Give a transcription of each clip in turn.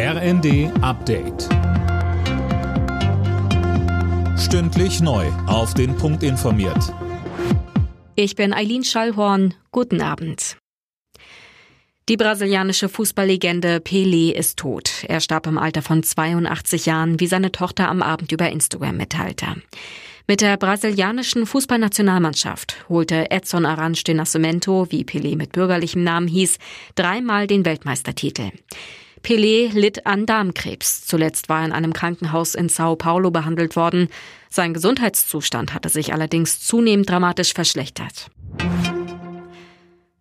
RND Update. Stündlich neu. Auf den Punkt informiert. Ich bin Eileen Schallhorn. Guten Abend. Die brasilianische Fußballlegende Pelé ist tot. Er starb im Alter von 82 Jahren, wie seine Tochter am Abend über Instagram mitteilte. Mit der brasilianischen Fußballnationalmannschaft holte Edson Arantes de Nascimento, wie Pelé mit bürgerlichem Namen hieß, dreimal den Weltmeistertitel. Pelé litt an Darmkrebs. Zuletzt war er in einem Krankenhaus in Sao Paulo behandelt worden. Sein Gesundheitszustand hatte sich allerdings zunehmend dramatisch verschlechtert.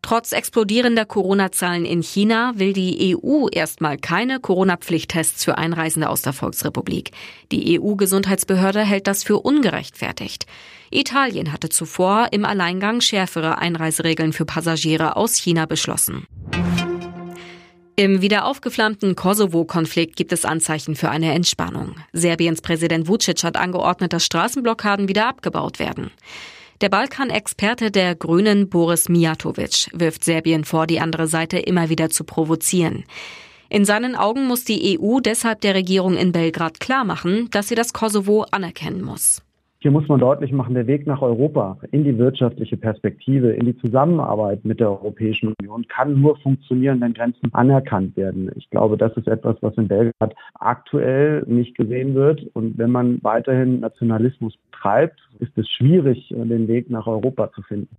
Trotz explodierender Corona-Zahlen in China will die EU erstmal keine Corona-Pflichttests für Einreisende aus der Volksrepublik. Die EU-Gesundheitsbehörde hält das für ungerechtfertigt. Italien hatte zuvor im Alleingang schärfere Einreiseregeln für Passagiere aus China beschlossen. Im wieder aufgeflammten Kosovo-Konflikt gibt es Anzeichen für eine Entspannung. Serbiens Präsident Vucic hat angeordnet, dass Straßenblockaden wieder abgebaut werden. Der Balkan-Experte der Grünen Boris Mijatovic wirft Serbien vor, die andere Seite immer wieder zu provozieren. In seinen Augen muss die EU deshalb der Regierung in Belgrad klarmachen, dass sie das Kosovo anerkennen muss. Hier muss man deutlich machen, der Weg nach Europa, in die wirtschaftliche Perspektive, in die Zusammenarbeit mit der Europäischen Union kann nur funktionieren, wenn Grenzen anerkannt werden. Ich glaube, das ist etwas, was in Belgrad aktuell nicht gesehen wird. Und wenn man weiterhin Nationalismus treibt, ist es schwierig, den Weg nach Europa zu finden.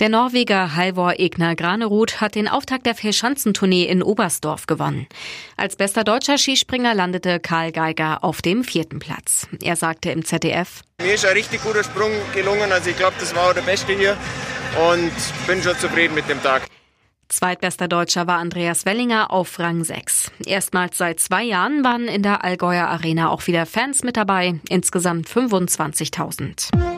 Der Norweger Halvor Egner Granerud hat den Auftakt der Vierschanzentournee in Oberstdorf gewonnen. Als bester deutscher Skispringer landete Karl Geiger auf dem vierten Platz. Er sagte im ZDF, Mir ist ein richtig guter Sprung gelungen, also ich glaube, das war auch der beste hier und bin schon zufrieden mit dem Tag. Zweitbester Deutscher war Andreas Wellinger auf Rang 6. Erstmals seit zwei Jahren waren in der Allgäuer Arena auch wieder Fans mit dabei, insgesamt 25.000.